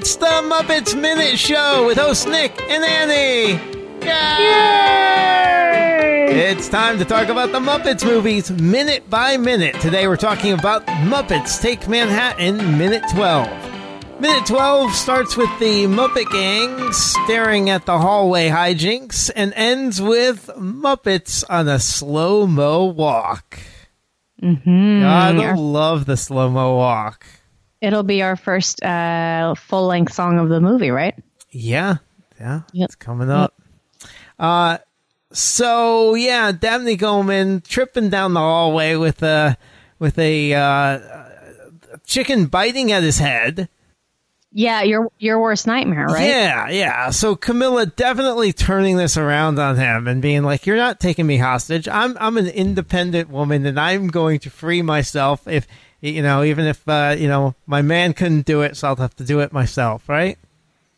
It's the Muppets Minute Show with host Nick and Annie. Yay! It's time to talk about the Muppets movies minute by minute. Today we're talking about Muppets Take Manhattan, minute 12. Minute 12 starts with the Muppet Gang staring at the hallway hijinks and ends with Muppets on a slow mo walk. Mm-hmm. Gotta Our- love the slow mo walk. It'll be our first uh, full length song of the movie, right? Yeah, yeah, Yep. it's coming up. Uh, so yeah, Dabney Coleman tripping down the hallway with a with a uh, chicken biting at his head. Yeah, your your worst nightmare, right? Yeah, yeah. So Camilla definitely turning this around on him and being like, "You're not taking me hostage. I'm I'm an independent woman, and I'm going to free myself if you know, even if uh, you know my man couldn't do it, so I'll have to do it myself, right?"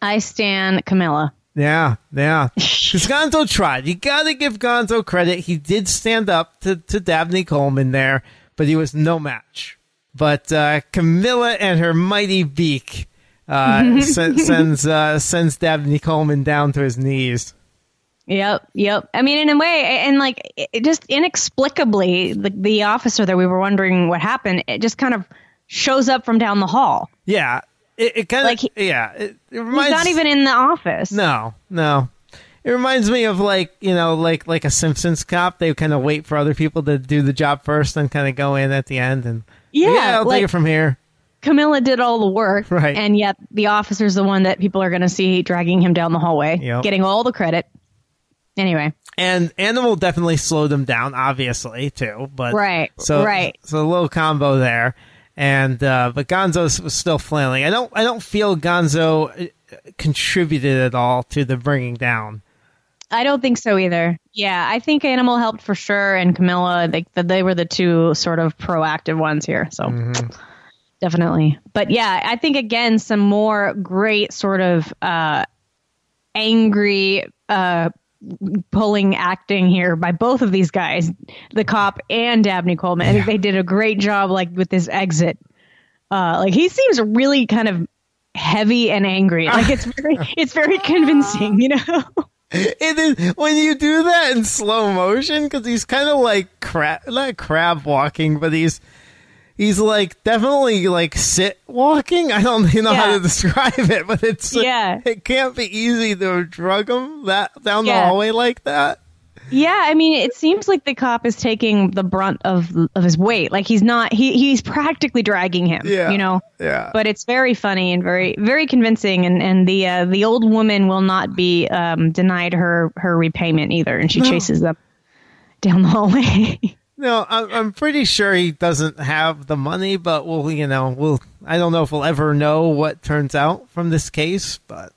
I stand Camilla. Yeah, yeah. Because Gonzo tried. You got to give Gonzo credit. He did stand up to, to Dabney Coleman there, but he was no match. But uh, Camilla and her mighty beak uh, sen- sends uh, sends Dabney Coleman down to his knees. Yep, yep. I mean, in a way, and like it just inexplicably, the the officer that we were wondering what happened, it just kind of shows up from down the hall. Yeah, it, it kind of Like he- yeah. It, it He's reminds not even in the office. no no. It reminds me of like you know like like a Simpsons cop. They kind of wait for other people to do the job first, and kind of go in at the end and Yeah, I'll like- take it from here. Camilla did all the work, Right. And yet the officer's the one that people are going to see dragging him down the hallway, Yep. getting all the credit. Anyway, And Animal definitely slowed them down, obviously too. But Right, so right. So a little combo there, and uh, but Gonzo was still flailing. I don't I don't feel Gonzo uh, contributed at all to the bringing down. I don't think so either. Yeah, I think Animal helped for sure, and Camilla, they, they were the two sort of proactive ones here. So definitely. But yeah, I think again, some more great sort of uh, angry uh, pulling acting here by both of these guys, the cop and Dabney Coleman. I think they did a great job, like with this exit. Uh, like he seems really kind of heavy and angry. Like it's very, it's very convincing, you know. It is when you do that in slow motion because he's kind of like crab, not crab walking, but he's he's like definitely like sit walking. I don't even know how to describe it, but it's Yeah. it can't be easy to drug him that down the hallway like that. Yeah, I mean, it seems like the cop is taking the brunt of of his weight. Like he's not he he's practically dragging him. Yeah. you know. Yeah. But it's very funny and very very convincing, and and the uh, the old woman will not be um, denied her her repayment either, and she chases them down the hallway. No, I'm, I'm pretty sure he doesn't have the money, but we'll, you know, we'll. I don't know if we'll ever know what turns out from this case, but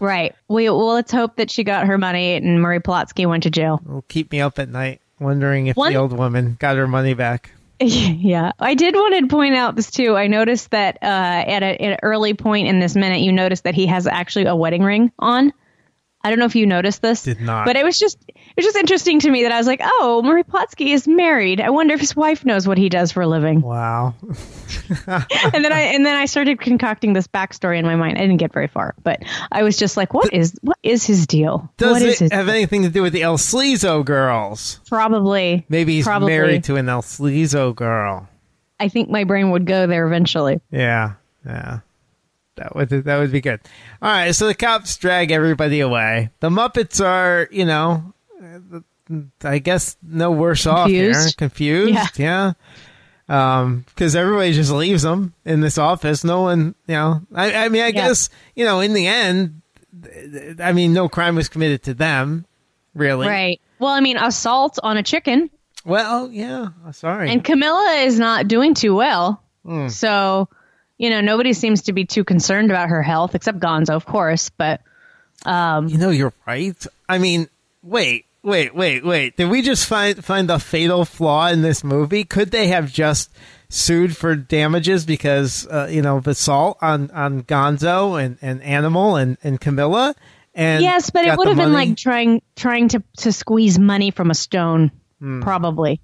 right. We well, let's hope that she got her money and Murray Plotsky went to jail. it'll keep me up at night wondering if One- the old woman got her money back. yeah, I did want to point out this too. I noticed that uh, at, a, at an early point in this minute, you noticed that he has actually a wedding ring on. I don't know if you noticed this. Did not. But it was just it was just interesting to me that I was like, oh, Murray Plotsky is married. I wonder if his wife knows what he does for a living. Wow. and then I and then I started concocting this backstory in my mind. I didn't get very far, but I was just like, what is what is his deal? Does what is it have anything to do with the El Sleazo girls? probably Maybe he's probably. married to an El Sleazo girl. I think my brain would go there eventually. Yeah, yeah. That would that would be good. All right, so the cops drag everybody away. The Muppets are, you know, I guess no worse off here. Confused? Confused, yeah. Um, because everybody just leaves them in this office. No one, you know. I, I mean, I Yeah. guess you know. In the end, I mean, no crime was committed to them, really. Right. Well, I mean, assault on a chicken, Well, yeah. Sorry. and Camilla is not doing too well. Hmm. So, you know, nobody seems to be too concerned about her health, except Gonzo, of course. But You know, you're right. I mean, wait, wait, wait, wait. Did we just find find the fatal flaw in this movie? Could they have just sued for damages because uh, you know of assault on on Gonzo and, and Animal and and Camilla? And yes, but it would have been like trying trying to to squeeze money from a stone, Hmm. probably.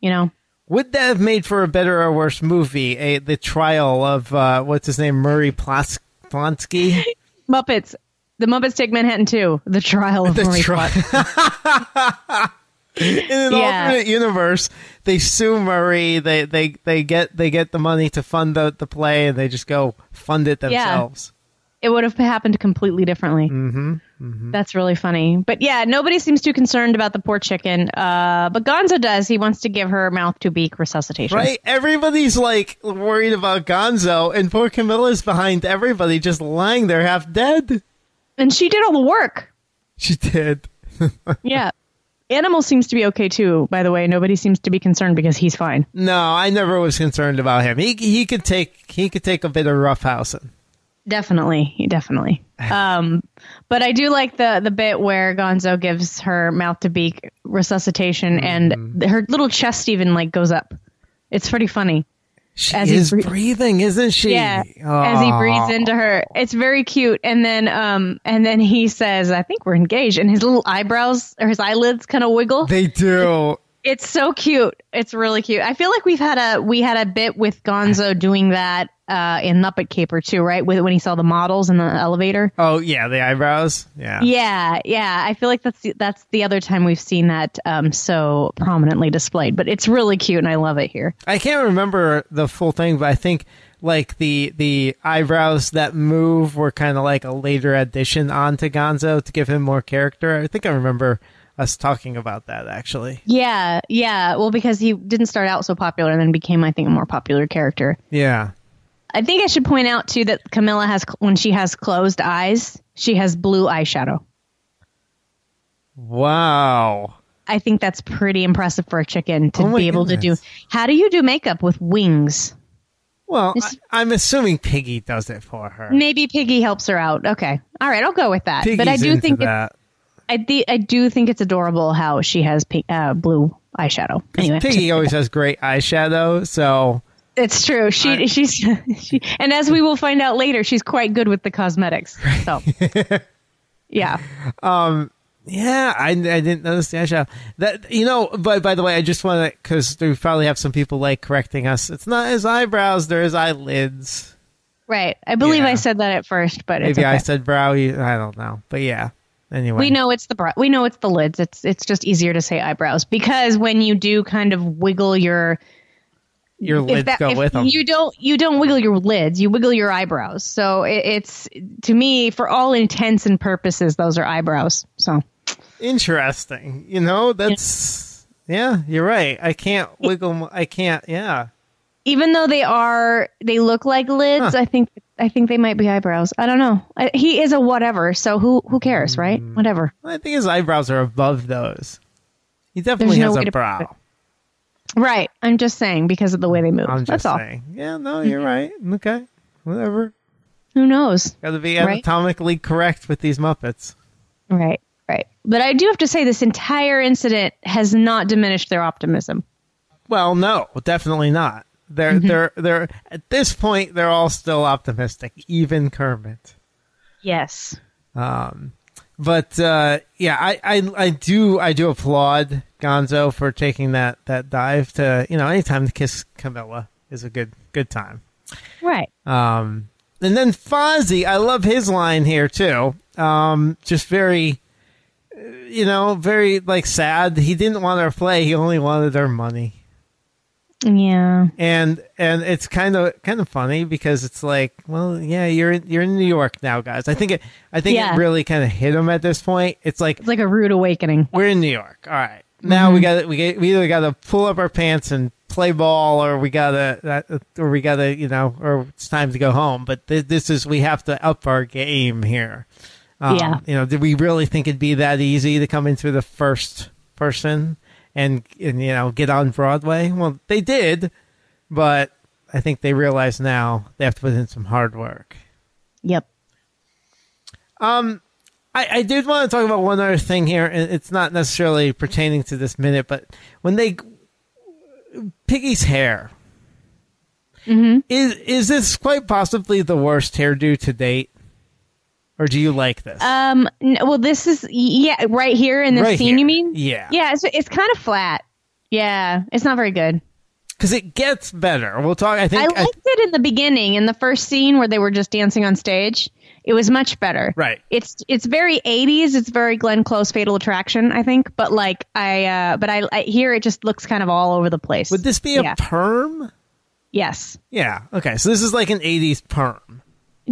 You know. Would that have made for a better or worse movie? A the trial of uh, what's his name, Murray Plots- Blonsky. Muppets. The Muppets Take Manhattan 2. The Trial of The Marie tri- Claude. In an Yeah. alternate universe, they sue Murray. They they they get they get the money to fund the, the play, and they just go fund it themselves. It would have happened completely differently. Mm-hmm, That's really funny. But yeah, nobody seems too concerned about the poor chicken. Uh, but Gonzo does. He wants to give her mouth to beak resuscitation. Right? Everybody's like worried about Gonzo, and poor Camilla's behind everybody, just lying there half dead. And she did all the work. She did. Yeah. Animal seems to be okay too, by the way. Nobody seems to be concerned because he's fine. No, I never was concerned about him. He he could take he could take a bit of roughhousing. Definitely, definitely. Um, but I do like the the bit where Gonzo gives her mouth to beak resuscitation, and her little chest even like goes up. It's pretty funny. She As is bre- breathing, isn't she? Yeah, as he breathes into her, it's very cute. And then, um, and then he says, "I think we're engaged," and his little eyebrows or his eyelids kind of wiggle. They do. It's so cute. It's really cute. I feel like we've had a we had a bit with Gonzo doing that uh, in Muppet Caper too, right? With when he saw the models in the elevator. Oh yeah, the eyebrows. Yeah. Yeah, yeah. I feel like that's the, that's the other time we've seen that um, so prominently displayed. But it's really cute, and I love it here. I can't remember the full thing, but I think like the the eyebrows that move were kind of like a later addition onto Gonzo to give him more character. I think I remember us talking about that actually. Yeah, yeah. Well, because he didn't start out so popular, and then became, I think, a more popular character. Yeah. I think I should point out too that Camilla has when she has closed eyes, she has blue eyeshadow. Wow. I think that's pretty impressive for a chicken to Oh be able goodness. to do. How do you do makeup with wings? Well, I, I'm assuming Piggy does it for her. Maybe Piggy helps her out. Okay, all right, I'll go with that. Piggy's but I do think that. I, de- I do think it's adorable how she has pink, uh, blue eyeshadow. Anyway, Piggy always has great eyeshadow, so it's true. She I- she's she, and as we will find out later, she's quite good with the cosmetics. So yeah, um, Yeah, I, I didn't notice the eyeshadow. That you know, but by the way, I just want to because we probably have some people like correcting us. It's not his eyebrows; they're his eyelids. right. I believe Yeah. I said that at first, but it's Maybe I said brow. I don't know, but yeah. Anyway, We know it's the brow. we know it's the lids. It's it's just easier to say eyebrows because when you do kind of wiggle your your lids that- go with them. You don't you don't wiggle your lids. You wiggle your eyebrows. So it, it's to me, for all intents and purposes, those are eyebrows. So Interesting. You know, that's yeah. You're right. I can't wiggle. I can't. Yeah. even though they are they look like lids, Huh. I think I think they might be eyebrows. I don't know. I, he is a whatever. So who who cares, right? Mm. Whatever. I think his eyebrows are above those. He definitely There's has a brow. Right. I'm just saying because of the way they move. I'm just That's all. Yeah. No, you're right. Okay. Whatever. Who knows? Got to be Right. anatomically correct with these Muppets. Right. Right. But I do have to say this entire incident has not diminished their optimism. Well, no, definitely not. They're Mm-hmm. they're they're at this point they're all still optimistic, even Kermit. Yes. Um, but uh, yeah, I, I I do I do applaud Gonzo for taking that that dive to you know anytime to kiss Camilla is a good good time. Right. Um, and then Fozzie, I love his line here too. Um, just very, you know, very like sad. He didn't want her play. He only wanted her money. Yeah. and and it's kind of kind of funny because it's like, well, yeah, you're in, you're in New York now, guys. I think it I think Yeah. it really kind of hit him at this point. It's like It's like a rude awakening. we're in New York. All right, now we got we get, we either got to pull up our pants and play ball, or we gotta or we gotta you know, or it's time to go home. But th- this is we have to up our game here. Um, Yeah. You know, did we really think it'd be that easy to come into the first person and, and you know get on Broadway? Well, they did, but I think they realize now they have to put in some hard work. Yep. I, I did want to talk about one other thing here, and it's not necessarily pertaining to this minute, but when they Piggy's hair is is this quite possibly the worst hairdo to date, or do you like this? Um. n- well, this is yeah, right here in this Right scene. here. You mean? Yeah. Yeah. It's it's kind of flat. Yeah. It's not very good. Because it gets better. We'll talk. I think I liked it in the beginning, in the first scene where they were just dancing on stage. It was much better. Right. It's it's very 80s. It's very Glenn Close, Fatal Attraction, I think. But like I, uh, but I, I here it just looks kind of all over the place. would this be a Yeah. perm? Yes, Yeah. Okay. So this is like an '80s perm.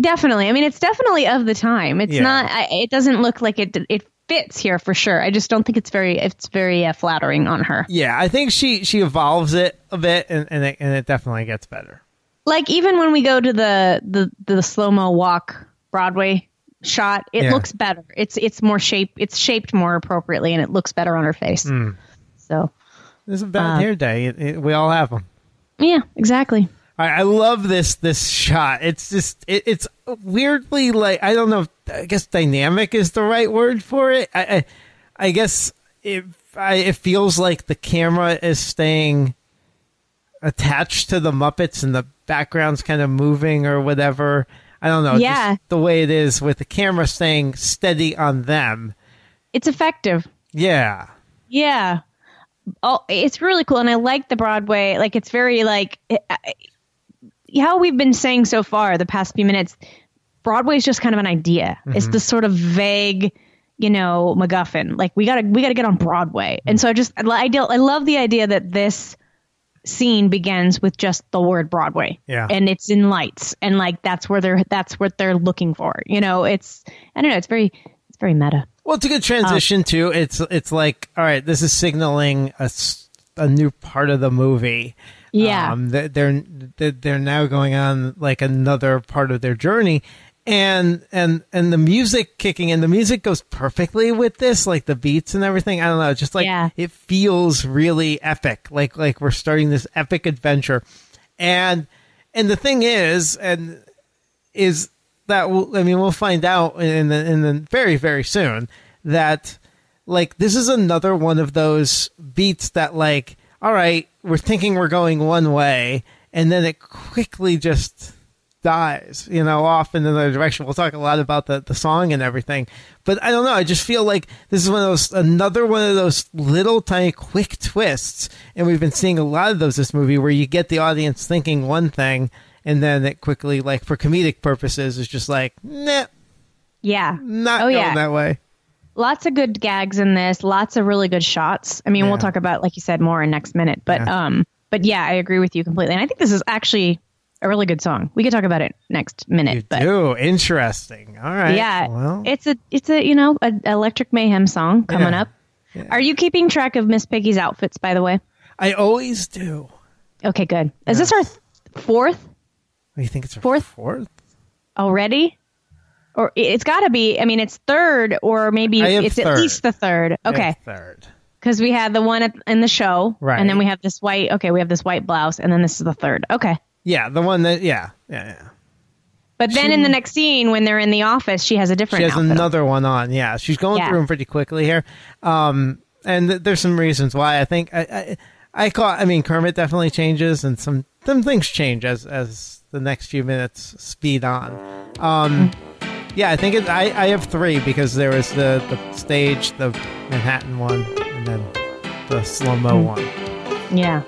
definitely. I mean, it's definitely of the time. It's Yeah. not. I, it doesn't look like it. It fits here for sure. I just don't think it's very. It's very uh, flattering on her. Yeah, I think she she evolves it a bit, and and it, and it definitely gets better. Like even when we go to the the the slow mo walk Broadway shot, it Yeah. looks better. It's it's more shape. It's shaped more appropriately, and it looks better on her face. Hmm. So This is a bad Uh, hair day. It, it, we all have them. yeah, exactly. I, I love this this shot. It's just it, it's weirdly like I don't know. If, I guess dynamic is the right word for it. I I, I guess it I, it feels like the camera is staying attached to the Muppets and the background's kind of moving or whatever. I don't know. just Yeah. the way it is with the camera staying steady on them. It's effective. Yeah. Yeah. Oh, it's really cool, and I like the Broadway. Like, it's very like how we've been saying so far the past few minutes. Broadway is just kind of an idea. Mm-hmm. It's this sort of vague, you know, MacGuffin. Like we gotta we gotta get on Broadway, and mm-hmm. so I just I, do- I love the idea that this scene begins with just the word Broadway. Yeah. and it's in lights, and like that's where they're that's what they're looking for. You know, it's I don't know. It's very it's very meta. Well, it's a good transition um, too. It's it's like all right, this is signaling a, a new part of the movie. Yeah. um, they're they're they're now going on like another part of their journey, and and and the music kicking in. The music goes perfectly with this, like the beats and everything. I don't know, just like Yeah. it feels really epic, like like we're starting this epic adventure, and and the thing is, and is that we'll, I mean we'll find out in the, in the very very soon that like this is another one of those beats that like all right we're thinking we're going one way and then it quickly just dies you know off in another direction we'll talk a lot about the, the song and everything but i don't know i just feel like this is one of those another one of those little tiny quick twists and we've been seeing a lot of those this movie where you get the audience thinking one thing and then it quickly like for comedic purposes is just like nah Yeah. not oh going yeah. that way lots of good gags in this lots of really good shots. I mean Yeah. we'll talk about like you said more in next minute but Yeah. um but yeah i agree with you completely. And i think this is actually a really good song. We could talk about it next minute you but do? Interesting. All right. Yeah. Well. It's a it's a you know a electric mayhem song coming Yeah. up. Are you keeping track of miss piggy's outfits by the way? I always do. Okay good. Is this our th- fourth? What, you think it's our Fourth? fourth? Already or it's got to be i mean it's third or maybe it's third. at least the third Yeah, okay third because we had the one at, in the show, Right. And then we have this white. Okay, we have this white blouse, and then this is the third. Okay, yeah the one that yeah yeah yeah but then in the next scene, when they're in the office, she has a different. she has outfit on. another one on yeah she's going Yeah. through them pretty quickly here um and th- there's some reasons why i think i i, I caught i mean kermit definitely changes and some some things change as as the next few minutes speed on um yeah i think it, i i have three because there was the the stage the manhattan one and then the slow mo one Yeah,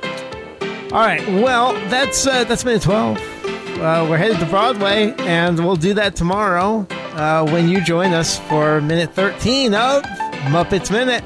All right. Well, that's uh, that's minute twelve. Uh, we're headed to Broadway, and we'll do that tomorrow uh, when you join us for minute thirteen of Muppets Minute.